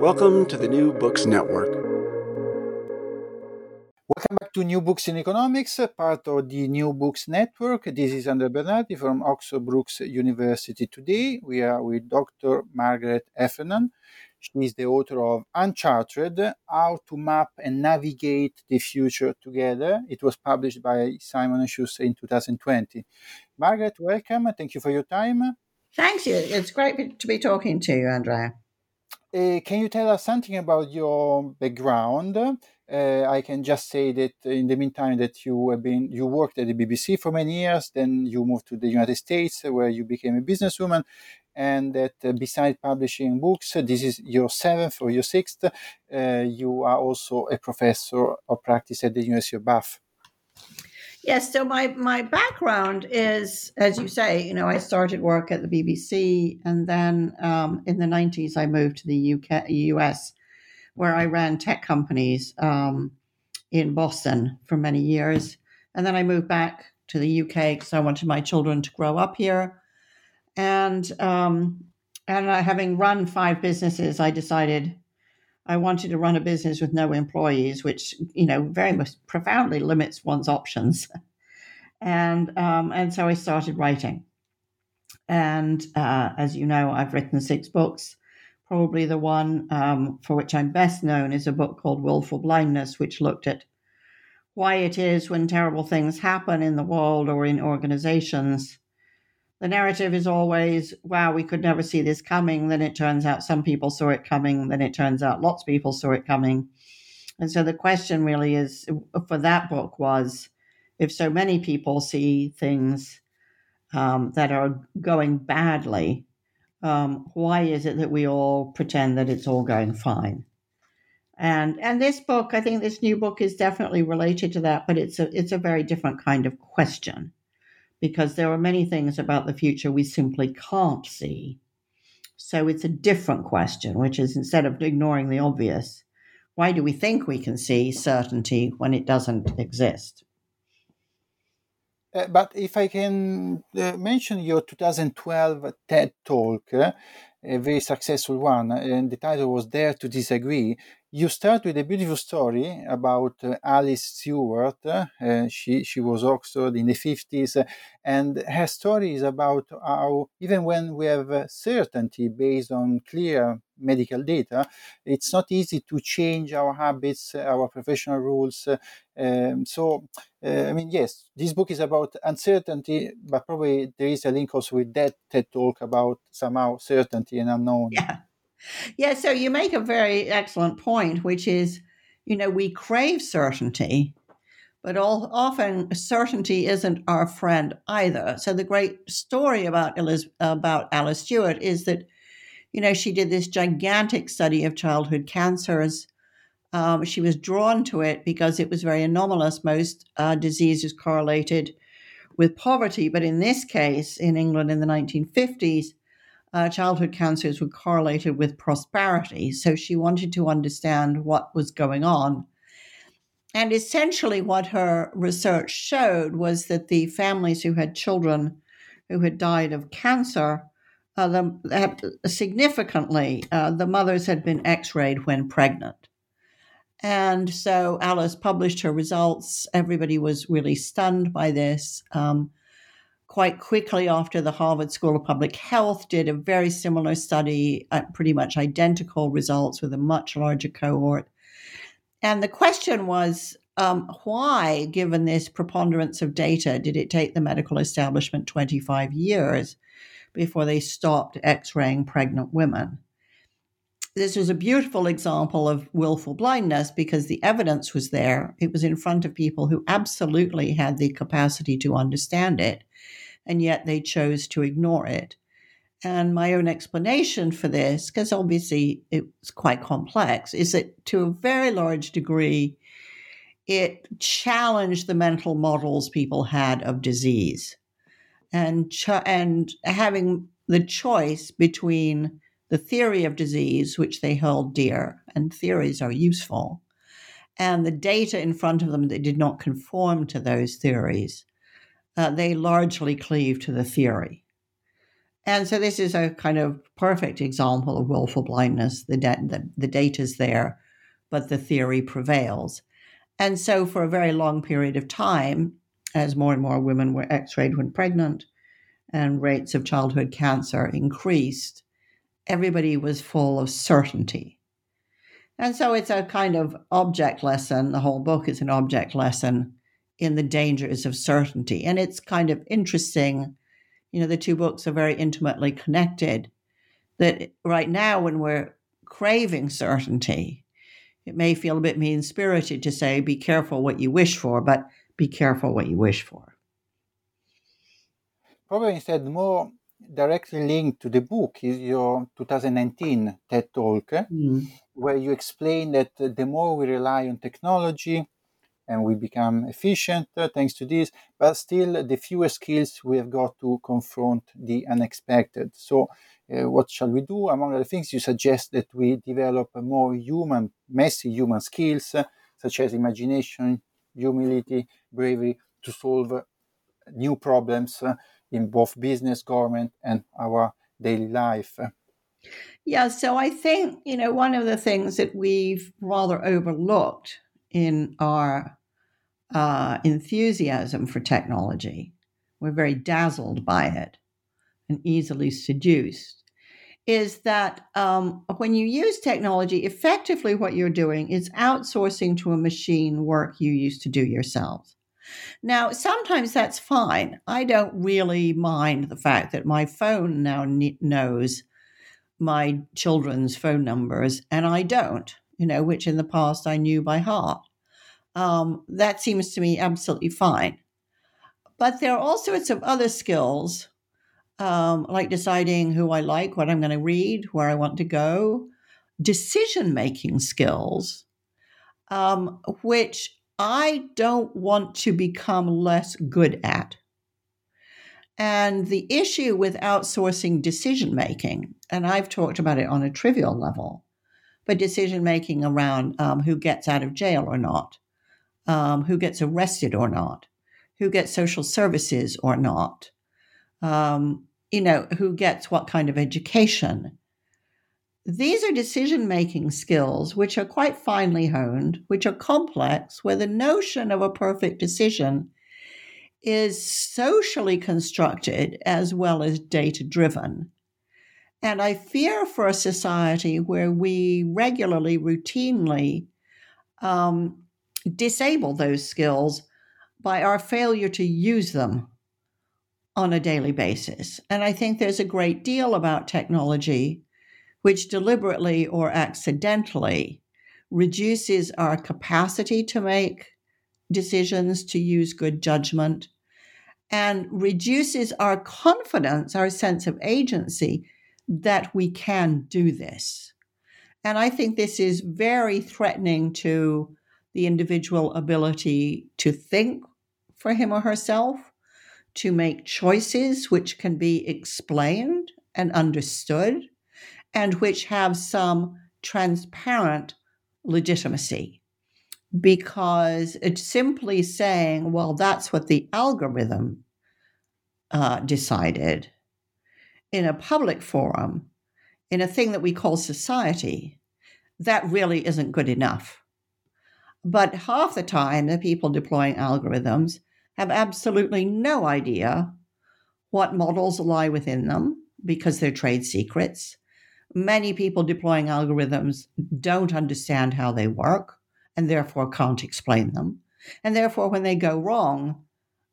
Welcome to the New Books Network. Welcome back to New Books in Economics, part of the New Books Network. This is Andrea Bernardi from Oxford Brookes University. Today we are with Dr. Margaret Heffernan. She is the author of Uncharted How to Map and Navigate the Future Together. It was published by Simon & Schuster in 2020. Margaret, welcome. Thank you for your time. Thanks you. It's great to be talking to you, Andrea. Uh, can you tell us something about your background? Uh, I can just say that in the meantime that you have been you worked at the BBC for many years, then you moved to the United States where you became a businesswoman, and that uh, besides publishing books, this is your seventh or your sixth. You are also a professor of practice at the University of Bath. Yes, so my my background is, as you say, you know, I started work at the BBC, and then um, in the nineties I moved to the UK, US, where I ran tech companies um, in Boston for many years, and then I moved back to the UK because I wanted my children to grow up here, and um, and uh, having run five businesses, I decided I wanted to run a business with no employees, which you know very much profoundly limits one's options. And um, and so I started writing. And uh, as you know, I've written six books. Probably the one um, for which I'm best known is a book called Willful Blindness, which looked at why it is when terrible things happen in the world or in organizations the narrative is always, wow, we could never see this coming. Then it turns out some people saw it coming. Then it turns out lots of people saw it coming. And so the question really is for that book was if so many people see things um, that are going badly, um, why is it that we all pretend that it's all going fine? And and this book, I think this new book is definitely related to that, but it's a it's a very different kind of question because there are many things about the future we simply can't see. So it's a different question, which is instead of ignoring the obvious, why do we think we can see certainty when it doesn't exist? Uh, but if I can uh, mention your 2012 TED Talk, uh, a very successful one, and the title was Dare to Disagree you start with a beautiful story about uh, Alice Stewart. Uh, she she was Oxford in the 50s, uh, and her story is about how even when we have uh, certainty based on clear medical data, it's not easy to change our habits, uh, our professional rules. Uh, um, so, I mean, yes, this book is about uncertainty, but probably there is a link also with that TED talk about somehow certainty and unknown. Yeah. Yeah, so you make a very excellent point, which is, you know, we crave certainty, but all, often certainty isn't our friend either. So the great story about Alice, about Alice Stewart is that, you know, she did this gigantic study of childhood cancers. Um, she was drawn to it because it was very anomalous. Most uh, diseases correlated with poverty, but in this case, in England in the 1950s, uh, childhood cancers were correlated with prosperity. So she wanted to understand what was going on. And essentially, what her research showed was that the families who had children who had died of cancer, uh, the, significantly, uh, the mothers had been x rayed when pregnant. And so Alice published her results. Everybody was really stunned by this. Um, quite quickly after the Harvard School of Public Health did a very similar study, uh, pretty much identical results with a much larger cohort. And the question was um, why, given this preponderance of data, did it take the medical establishment 25 years before they stopped x raying pregnant women? This was a beautiful example of willful blindness because the evidence was there. It was in front of people who absolutely had the capacity to understand it and yet they chose to ignore it. And my own explanation for this, because obviously it's quite complex, is that to a very large degree, it challenged the mental models people had of disease. And, and having the choice between the theory of disease, which they held dear, and theories are useful, and the data in front of them that did not conform to those theories, uh, they largely cleave to the theory. And so this is a kind of perfect example of willful blindness. The, the, the data's there, but the theory prevails. And so for a very long period of time, as more and more women were x-rayed when pregnant and rates of childhood cancer increased, everybody was full of certainty. And so it's a kind of object lesson. The whole book is an object lesson in the dangers of certainty. And it's kind of interesting. You know, the two books are very intimately connected. That right now, when we're craving certainty, it may feel a bit mean spirited to say, be careful what you wish for, but be careful what you wish for. Probably instead, more directly linked to the book is your 2019 TED Talk, mm. where you explain that the more we rely on technology and we become efficient uh, thanks to this, but still the fewer skills we have got to confront the unexpected. So, uh, what shall we do? Among other things, you suggest that we develop more human, messy human skills, uh, such as imagination, humility, bravery, to solve new problems uh, in both business, government, and our daily life. Yeah, so I think, you know, one of the things that we've rather overlooked in our uh, enthusiasm for technology, we're very dazzled by it and easily seduced, is that um, when you use technology, effectively what you're doing is outsourcing to a machine work you used to do yourselves. Now, sometimes that's fine. I don't really mind the fact that my phone now knows my children's phone numbers and I don't, you know, which in the past I knew by heart. Um, that seems to me absolutely fine. But there are all sorts of other skills, um, like deciding who I like, what I'm going to read, where I want to go, decision making skills, um, which I don't want to become less good at. And the issue with outsourcing decision making, and I've talked about it on a trivial level, but decision making around um, who gets out of jail or not, um, who gets arrested or not, who gets social services or not, um, you know, who gets what kind of education, these are decision making skills which are quite finely honed, which are complex, where the notion of a perfect decision is socially constructed as well as data driven. And I fear for a society where we regularly, routinely um, disable those skills by our failure to use them on a daily basis. And I think there's a great deal about technology which deliberately or accidentally reduces our capacity to make decisions, to use good judgment, and reduces our confidence, our sense of agency that we can do this. And I think this is very threatening to the individual ability to think for him or herself, to make choices which can be explained and understood, and which have some transparent legitimacy. Because it's simply saying, well, that's what the algorithm uh, decided in a public forum, in a thing that we call society, that really isn't good enough. But half the time, the people deploying algorithms have absolutely no idea what models lie within them because they're trade secrets many people deploying algorithms don't understand how they work and therefore can't explain them. And therefore, when they go wrong,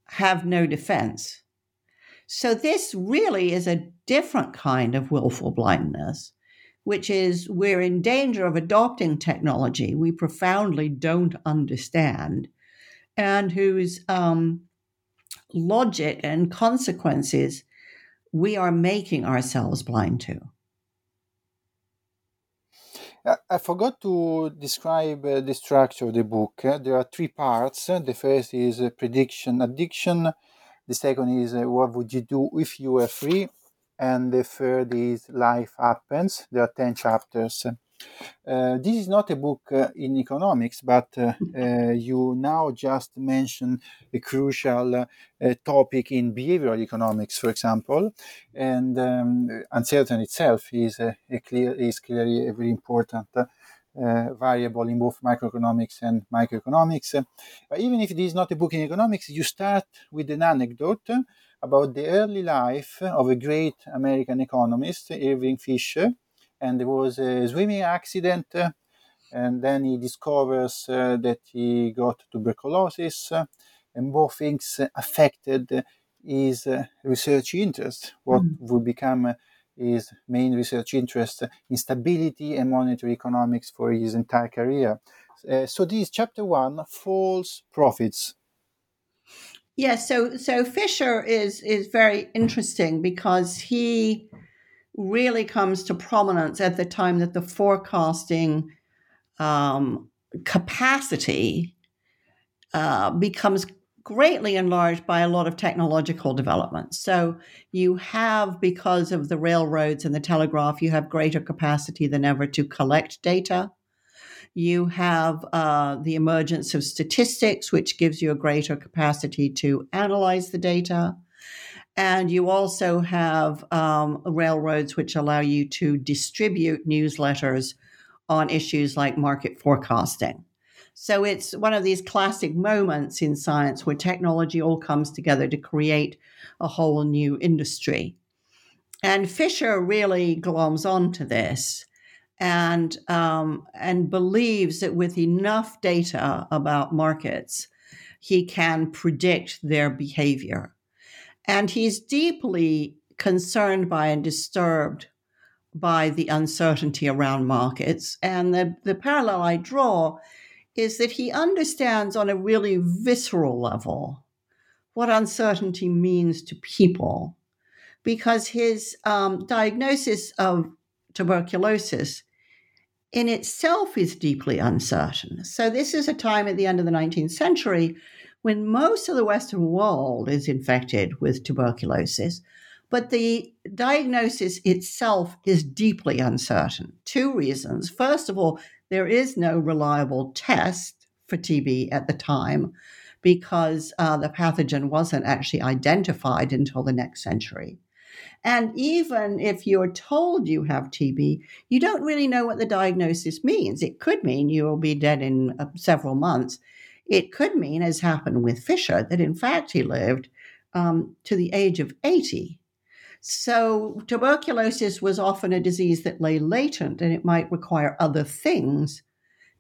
have no defense. So, this really is a different kind of willful blindness, which is we're in danger of adopting technology we profoundly don't understand and whose um, logic and consequences we are making ourselves blind to. I forgot to describe uh, the structure of the book. There are three parts. The first is uh, prediction addiction. The second is uh, what would you do if you were free? And the third is life happens. There are 10 chapters. Uh, this is not a book uh, in economics, but uh, uh you now just mentioned a crucial uh, topic in behavioral economics, for example, and um, uncertainty itself is a, a, clear is clearly a very important. Variable in both macroeconomics and microeconomics. But even if it is not a book in economics, you start with an anecdote about the early life of a great American economist, Irving Fisher, and there was a swimming accident. Uh, and then he discovers uh, that he got tuberculosis, uh, and both things affected his research interest, what mm. would become his main research interest in stability and monetary economics for his entire career. Uh, so this chapter one, false prophets. Yes, so so Fisher is is very interesting because he really comes to prominence at the time that the forecasting um, capacity uh, becomes greatly enlarged by a lot of technological developments. So you have, because of the railroads and the telegraph, you have greater capacity than ever to collect data. You have uh, the emergence of statistics, which gives you a greater capacity to analyze the data. And you also have um, railroads which allow you to distribute newsletters on issues like market forecasting. So it's one of these classic moments in science where technology all comes together to create a whole new industry. And Fisher really gloms onto this and um, and believes that with enough data about markets, he can predict their behavior. And he's deeply concerned by and disturbed by the uncertainty around markets. And the, the parallel I draw is that he understands on a really visceral level what uncertainty means to people because his um, diagnosis of tuberculosis in itself is deeply uncertain. So, this is a time at the end of the 19th century when most of the Western world is infected with tuberculosis, but the diagnosis itself is deeply uncertain. Two reasons. First of all, there is no reliable test for TB at the time because uh, the pathogen wasn't actually identified until the next century. And even if you're told you have TB, you don't really know what the diagnosis means. It could mean you will be dead in uh, several months. It could mean, as happened with Fisher, that in fact he lived um, to the age of 80. So tuberculosis was often a disease that lay latent and it might require other things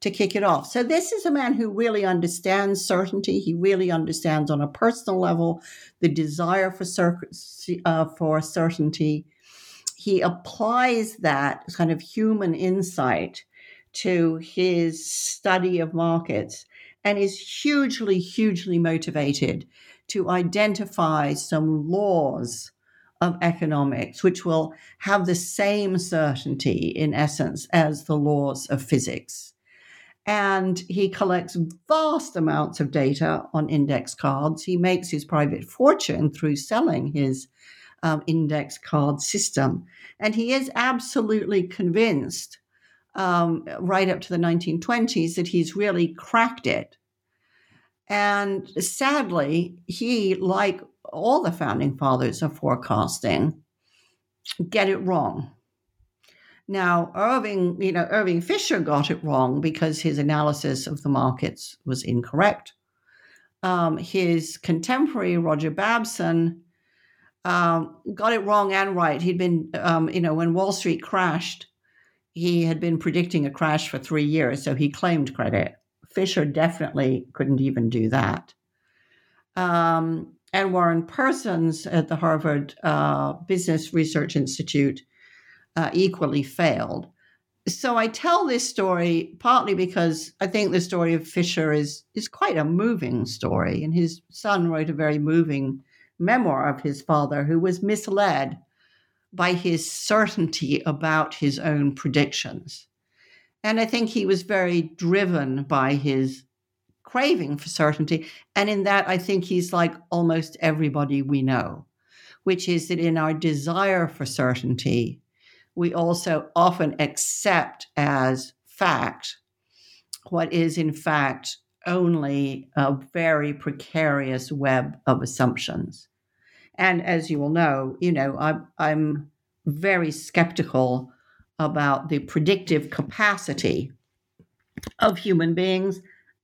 to kick it off. So this is a man who really understands certainty. He really understands on a personal level the desire for cer- uh, for certainty. He applies that kind of human insight to his study of markets and is hugely, hugely motivated to identify some laws of economics which will have the same certainty in essence as the laws of physics. And he collects vast amounts of data on index cards. He makes his private fortune through selling his um, index card system. And he is absolutely convinced um, right up to the 1920s that he's really cracked it. And sadly, he, like all the founding fathers of forecasting, get it wrong. Now, Irving, you know, Irving Fisher got it wrong because his analysis of the markets was incorrect. Um, his contemporary Roger Babson um, got it wrong and right. He'd been, um, you know, when Wall Street crashed, he had been predicting a crash for three years, so he claimed credit. Fisher definitely couldn't even do that. Um, and Warren Persons at the Harvard uh, Business Research Institute uh, equally failed. So I tell this story partly because I think the story of Fisher is is quite a moving story, and his son wrote a very moving memoir of his father, who was misled by his certainty about his own predictions. And I think he was very driven by his craving for certainty. And in that, I think he's like almost everybody we know, which is that in our desire for certainty, we also often accept as fact what is, in fact, only a very precarious web of assumptions. And as you will know, you know, I'm, I'm very skeptical about the predictive capacity of human beings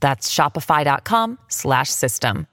That's shopify.com slash system.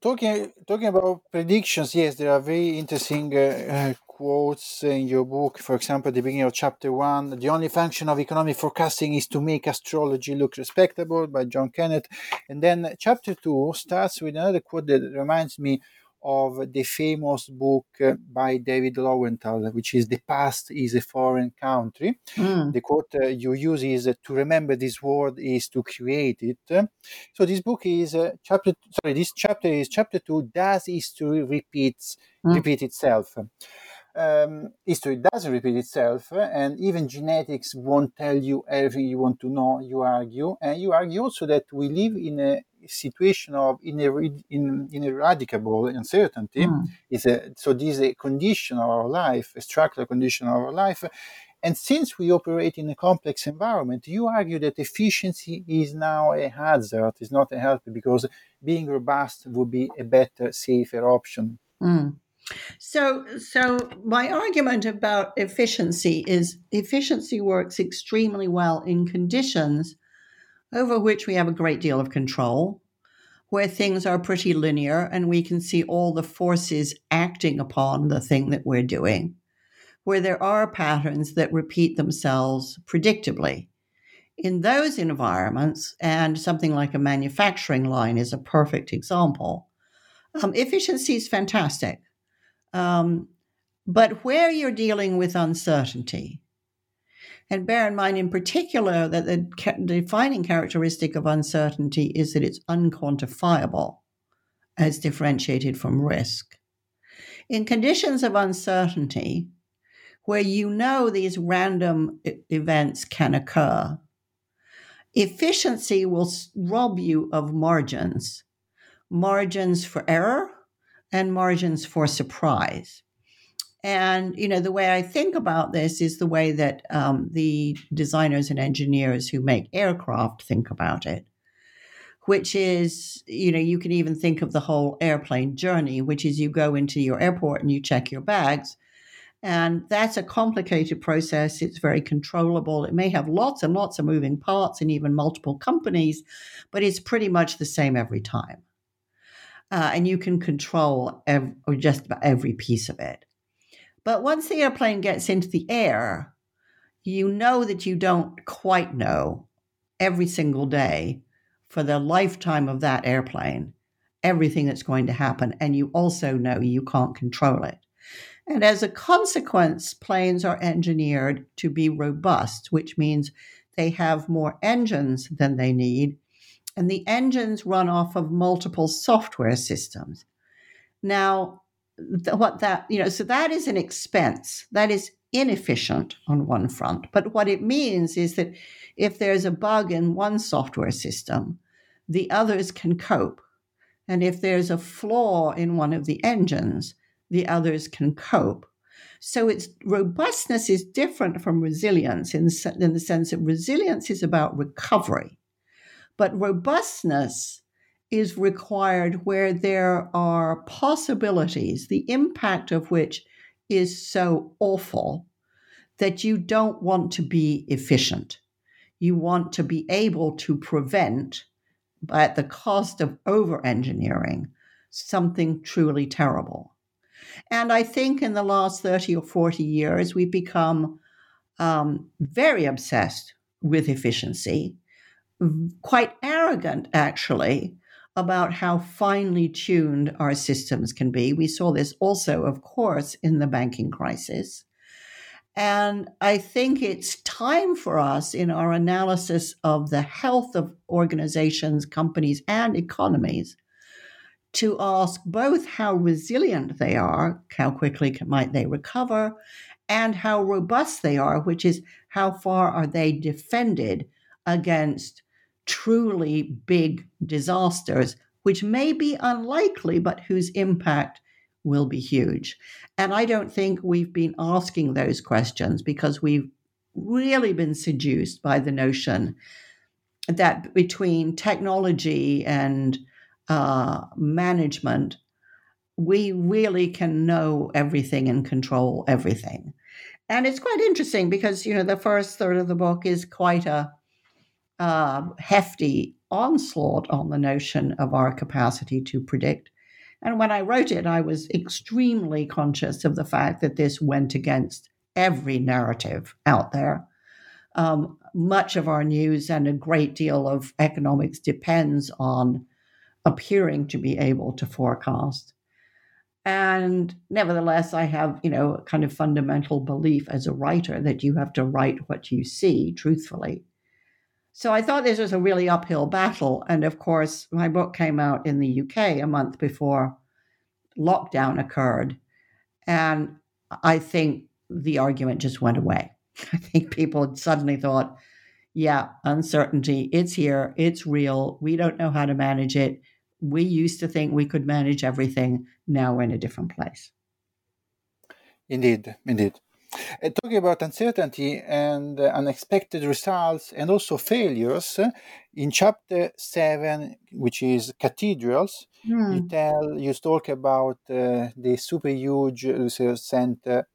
Talking talking about predictions, yes, there are very interesting uh, quotes in your book. For example, at the beginning of chapter one, the only function of economic forecasting is to make astrology look respectable by John Kenneth. And then chapter two starts with another quote that reminds me of the famous book uh, by David Lowenthal, which is The Past is a Foreign Country. Mm. The quote uh, you use is To remember this world is to create it. So this book is uh, chapter, sorry, this chapter is chapter two, Does History Repeats, mm. Repeat Itself? Um, history does repeat itself, and even genetics won't tell you everything you want to know. You argue, and you argue also that we live in a situation of ineradicable in, ineradicable uncertainty mm. is a, so this is a condition of our life, a structural condition of our life. And since we operate in a complex environment, you argue that efficiency is now a hazard, is not a help because being robust would be a better, safer option. Mm. So, so my argument about efficiency is efficiency works extremely well in conditions over which we have a great deal of control, where things are pretty linear and we can see all the forces acting upon the thing that we're doing, where there are patterns that repeat themselves predictably. In those environments, and something like a manufacturing line is a perfect example, um, efficiency is fantastic. Um, but where you're dealing with uncertainty, and bear in mind, in particular, that the defining characteristic of uncertainty is that it's unquantifiable as differentiated from risk. In conditions of uncertainty, where you know these random events can occur, efficiency will rob you of margins margins for error and margins for surprise. And you know the way I think about this is the way that um, the designers and engineers who make aircraft think about it, which is you know you can even think of the whole airplane journey, which is you go into your airport and you check your bags, and that's a complicated process. It's very controllable. It may have lots and lots of moving parts and even multiple companies, but it's pretty much the same every time. Uh, and you can control ev- just about every piece of it. But once the airplane gets into the air, you know that you don't quite know every single day for the lifetime of that airplane everything that's going to happen. And you also know you can't control it. And as a consequence, planes are engineered to be robust, which means they have more engines than they need. And the engines run off of multiple software systems. Now, what that you know so that is an expense that is inefficient on one front but what it means is that if there's a bug in one software system the others can cope. And if there's a flaw in one of the engines the others can cope. So its robustness is different from resilience in, in the sense that resilience is about recovery but robustness is required where there are possibilities, the impact of which is so awful that you don't want to be efficient. You want to be able to prevent, at the cost of over engineering, something truly terrible. And I think in the last 30 or 40 years, we've become um, very obsessed with efficiency, quite arrogant, actually, about how finely tuned our systems can be. We saw this also, of course, in the banking crisis. And I think it's time for us in our analysis of the health of organizations, companies, and economies to ask both how resilient they are, how quickly might they recover, and how robust they are, which is how far are they defended against truly big disasters, which may be unlikely, but whose impact will be huge. And I don't think we've been asking those questions because we've really been seduced by the notion that between technology and uh, management, we really can know everything and control everything. And it's quite interesting because, you know, the first third of the book is quite a uh, hefty onslaught on the notion of our capacity to predict. And when I wrote it, I was extremely conscious of the fact that this went against every narrative out there. Um, much of our news and a great deal of economics depends on appearing to be able to forecast. And nevertheless, I have, you know, a kind of fundamental belief as a writer that you have to write what you see truthfully. So I thought this was a really uphill battle. And of course, my book came out in the UK a month before lockdown occurred. And I think the argument just went away. I think people suddenly thought, yeah, uncertainty, it's here, it's real. We don't know how to manage it. We used to think we could manage everything. Now we're in a different place. Indeed, indeed. Uh, talking about uncertainty and uh, unexpected results and also failures, uh, in chapter seven, which is cathedrals, mm. you tell you talk about uh, the super huge research center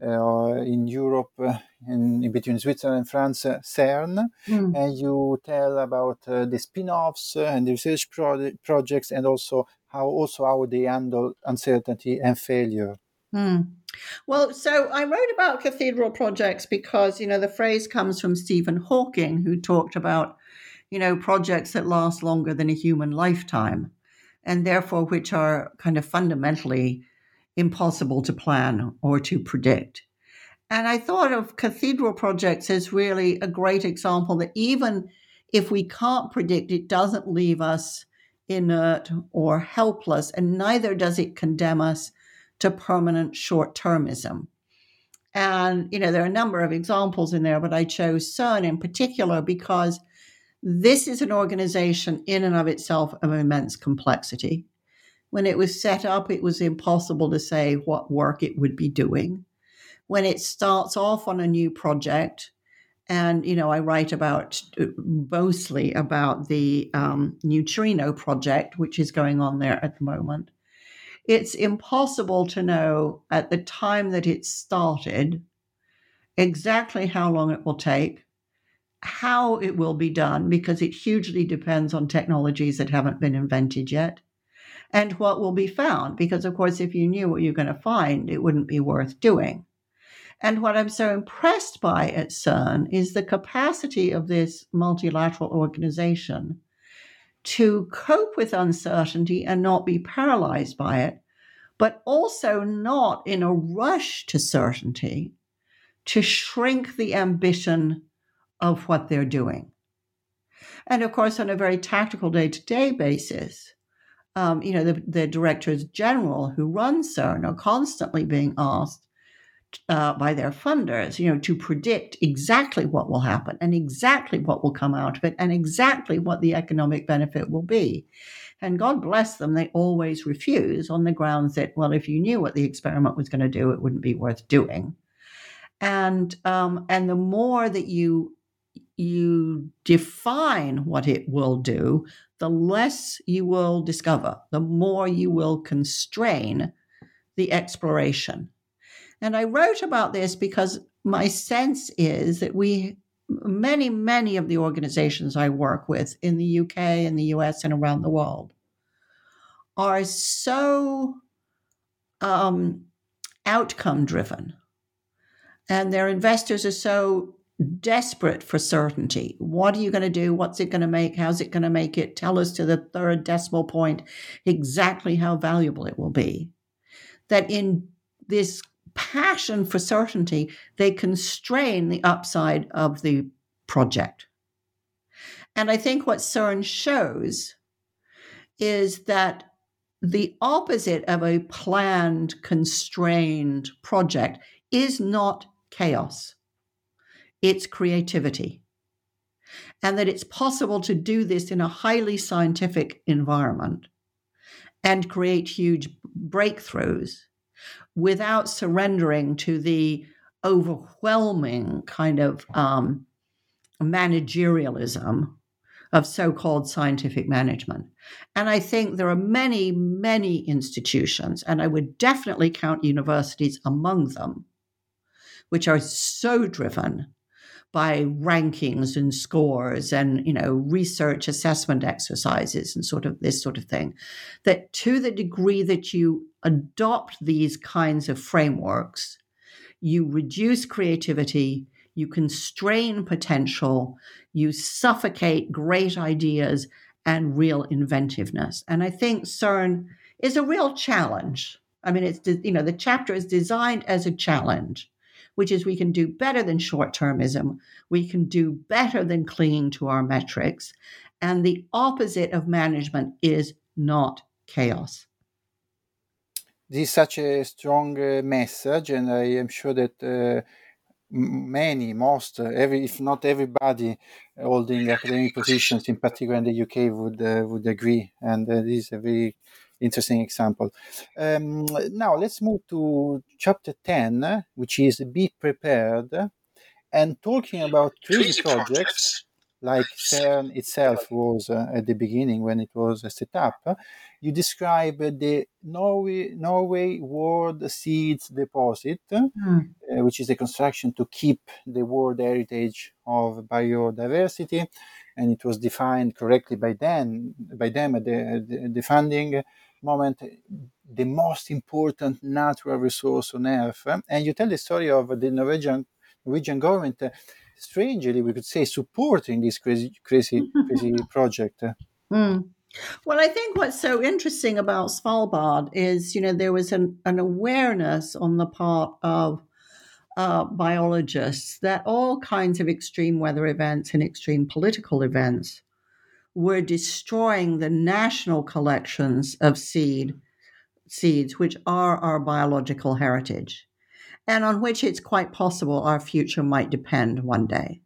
uh, in Europe, uh, in, in, between Switzerland and France, CERN, mm. and you tell about the spin-offs and the research pro- projects, and also how also how they handle uncertainty and failure. Mm. Well, so I wrote about cathedral projects because, you know, the phrase comes from Stephen Hawking, who talked about, you know, projects that last longer than a human lifetime and therefore which are kind of fundamentally impossible to plan or to predict. And I thought of cathedral projects as really a great example that even if we can't predict, it doesn't leave us inert or helpless, and neither does it condemn us to permanent short termism. And, you know, there are a number of examples in there, but I chose CERN in particular because this is an organization in and of itself of immense complexity. When it was set up, it was impossible to say what work it would be doing. When it starts off on a new project, and you know, I write about mostly about the um, neutrino project, which is going on there at the moment it's impossible to know at the time that it started exactly how long it will take, how it will be done, because it hugely depends on technologies that haven't been invented yet, and what will be found. Because, of course, if you knew what you're going to find, it wouldn't be worth doing. And what I'm so impressed by at CERN is the capacity of this multilateral organization to cope with uncertainty and not be paralyzed by it, but also not in a rush to certainty to shrink the ambition of what they're doing. And of course, on a very tactical day to day basis, um, you know, the, the directors general who run CERN are constantly being asked uh, by their funders, you know, to predict exactly what will happen and exactly what will come out of it and exactly what the economic benefit will be. And God bless them, they always refuse on the grounds that, well, if you knew what the experiment was going to do, it wouldn't be worth doing. And um, and the more that you you define what it will do, the less you will discover, the more you will constrain the exploration. And I wrote about this because my sense is that we, many, many of the organizations I work with in the UK and the US and around the world, are so um, outcome driven and their investors are so desperate for certainty. What are you going to do? What's it going to make? How's it going to make it? Tell us to the third decimal point exactly how valuable it will be. That in this passion for certainty, they constrain the upside of the project. And I think what CERN shows is that the opposite of a planned, constrained project is not chaos, it's creativity. And that it's possible to do this in a highly scientific environment and create huge breakthroughs without surrendering to the overwhelming kind of um, managerialism of so called scientific management. And I think there are many, many institutions, and I would definitely count universities among them, which are so driven by rankings and scores and you know research assessment exercises and sort of this sort of thing that to the degree that you adopt these kinds of frameworks you reduce creativity you constrain potential you suffocate great ideas and real inventiveness and i think cern is a real challenge i mean it's you know the chapter is designed as a challenge which is we can do better than short termism, we can do better than clinging to our metrics. And the opposite of management is not chaos. This is such a strong uh, message, and I am sure that uh, many, most, uh, every, if not everybody holding academic positions, in particular in the UK, would uh, would agree. And uh, this is a very interesting example. Um, now let's move to chapter 10, which is Be Prepared. And talking about crazy projects, like CERN itself was uh, at the beginning when it was set up, you describe the Norway, Norway World Seeds Deposit, mm. uh, which is a construction to keep the World Heritage of Biodiversity. And it was defined correctly by them, by them at the, the, the funding moment the most important natural resource on earth. And you tell the story of the Norwegian Norwegian government, uh, strangely we could say, supporting this crazy crazy crazy project. Mm. Well, I think what's so interesting about Svalbard is, you know, there was an, an awareness on the part of uh, biologists that all kinds of extreme weather events and extreme political events were destroying the national collections of seed seeds, which are our biological heritage, and on which it's quite possible our future might depend one day.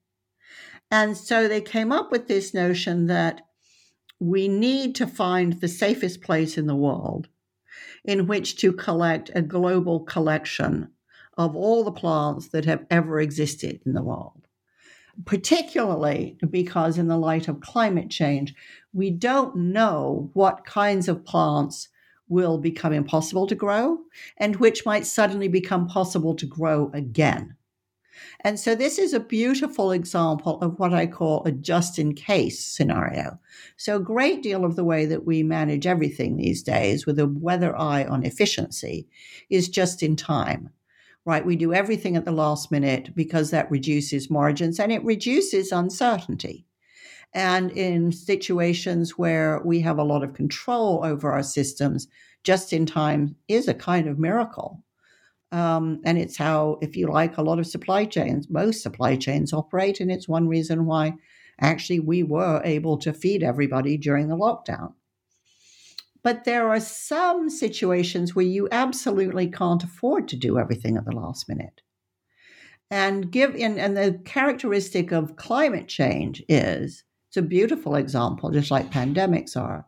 And so they came up with this notion that we need to find the safest place in the world in which to collect a global collection of all the plants that have ever existed in the world particularly because, in the light of climate change, we don't know what kinds of plants will become impossible to grow and which might suddenly become possible to grow again. And so, this is a beautiful example of what I call a just in case scenario. So, a great deal of the way that we manage everything these days with a weather eye on efficiency is just in time right? We do everything at the last minute because that reduces margins and it reduces uncertainty. And in situations where we have a lot of control over our systems, just in time is a kind of miracle. Um, and it's how, if you like, a lot of supply chains, most supply chains operate. And it's one reason why actually we were able to feed everybody during the lockdown. But there are some situations where you absolutely can't afford to do everything at the last minute. And give in and the characteristic of climate change is it's a beautiful example, just like pandemics are,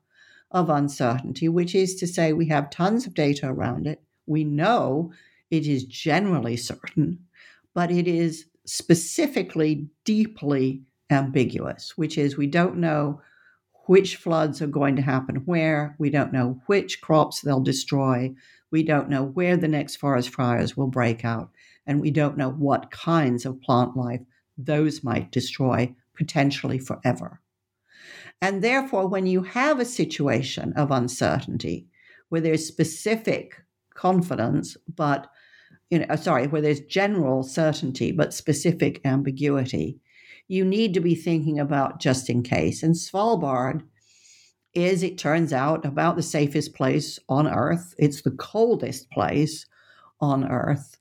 of uncertainty, which is to say we have tons of data around it. We know it is generally certain, but it is specifically deeply ambiguous, which is we don't know which floods are going to happen where. We don't know which crops they'll destroy. We don't know where the next forest fires will break out. And we don't know what kinds of plant life those might destroy potentially forever. And therefore, when you have a situation of uncertainty where there's specific confidence, but you know, uh, sorry, where there's general certainty but specific ambiguity, you need to be thinking about just in case. And Svalbard is, it turns out, about the safest place on Earth. It's the coldest place on Earth.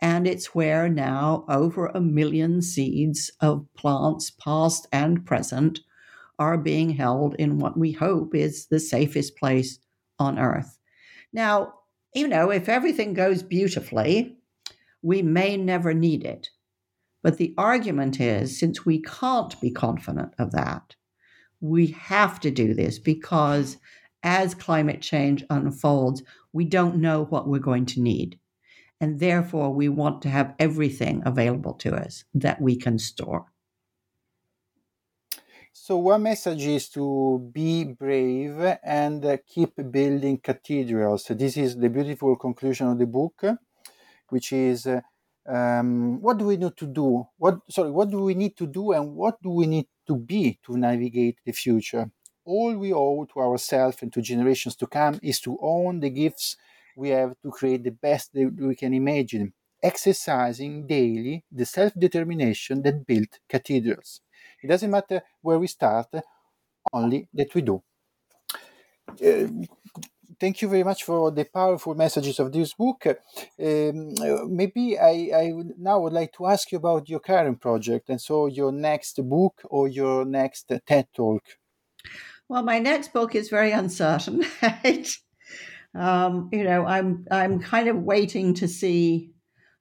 And it's where now over a million seeds of plants, past and present, are being held in what we hope is the safest place on earth. Now, you know, if everything goes beautifully, we may never need it. But the argument is since we can't be confident of that, we have to do this because as climate change unfolds, we don't know what we're going to need. And therefore, we want to have everything available to us that we can store. So, one message is to be brave and keep building cathedrals. This is the beautiful conclusion of the book, which is um, what do we need to do? What sorry, what do we need to do, and what do we need to be to navigate the future? All we owe to ourselves and to generations to come is to own the gifts we have to create the best that we can imagine, exercising daily the self determination that built cathedrals. It doesn't matter where we start, only that we do. Uh, thank you very much for the powerful messages of this book. Um, maybe I, I now would like to ask you about your current project, and so your next book or your next TED talk. Well, my next book is very uncertain. um, you know, I'm I'm kind of waiting to see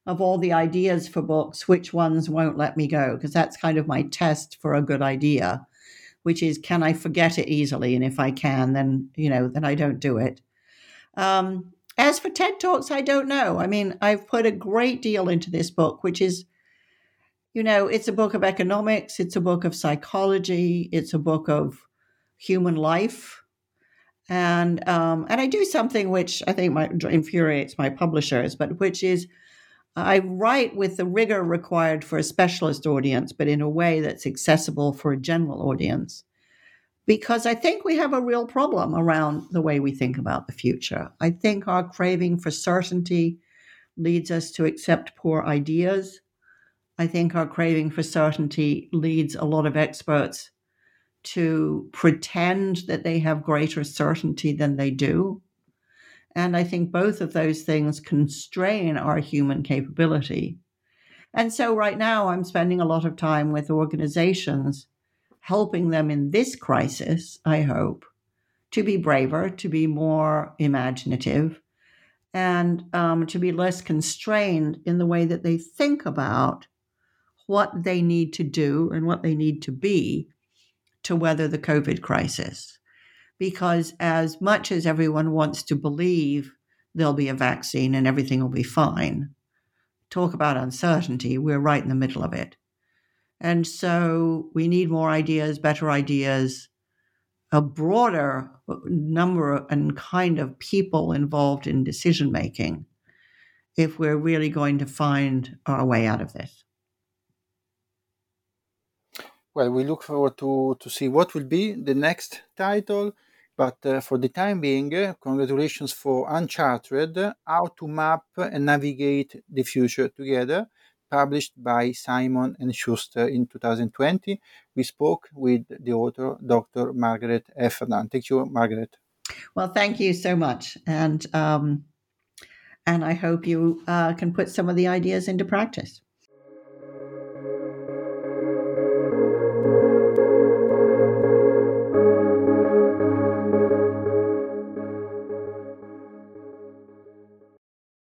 of all the ideas for books, which ones won't let me go? Because that's kind of my test for a good idea, which is can I forget it easily? And if I can, then, you know, then I don't do it. Um, as for TED Talks, I don't know. I mean, I've put a great deal into this book, which is, you know, it's a book of economics, it's a book of psychology, it's a book of human life. And um, and I do something which I think might infuriates my publishers, but which is I write with the rigor required for a specialist audience, but in a way that's accessible for a general audience. Because I think we have a real problem around the way we think about the future. I think our craving for certainty leads us to accept poor ideas. I think our craving for certainty leads a lot of experts to pretend that they have greater certainty than they do. And I think both of those things constrain our human capability. And so, right now, I'm spending a lot of time with organizations, helping them in this crisis, I hope, to be braver, to be more imaginative, and um, to be less constrained in the way that they think about what they need to do and what they need to be to weather the COVID crisis because as much as everyone wants to believe there'll be a vaccine and everything will be fine, talk about uncertainty, we're right in the middle of it. And so we need more ideas, better ideas, a broader number and kind of people involved in decision making if we're really going to find our way out of this. Well, we look forward to, to see what will be the next title but uh, for the time being, uh, congratulations for Uncharted How to Map and Navigate the Future Together, published by Simon and Schuster in 2020. We spoke with the author, Dr. Margaret Heffernan. Thank you, Margaret. Well, thank you so much. And, um, and I hope you uh, can put some of the ideas into practice.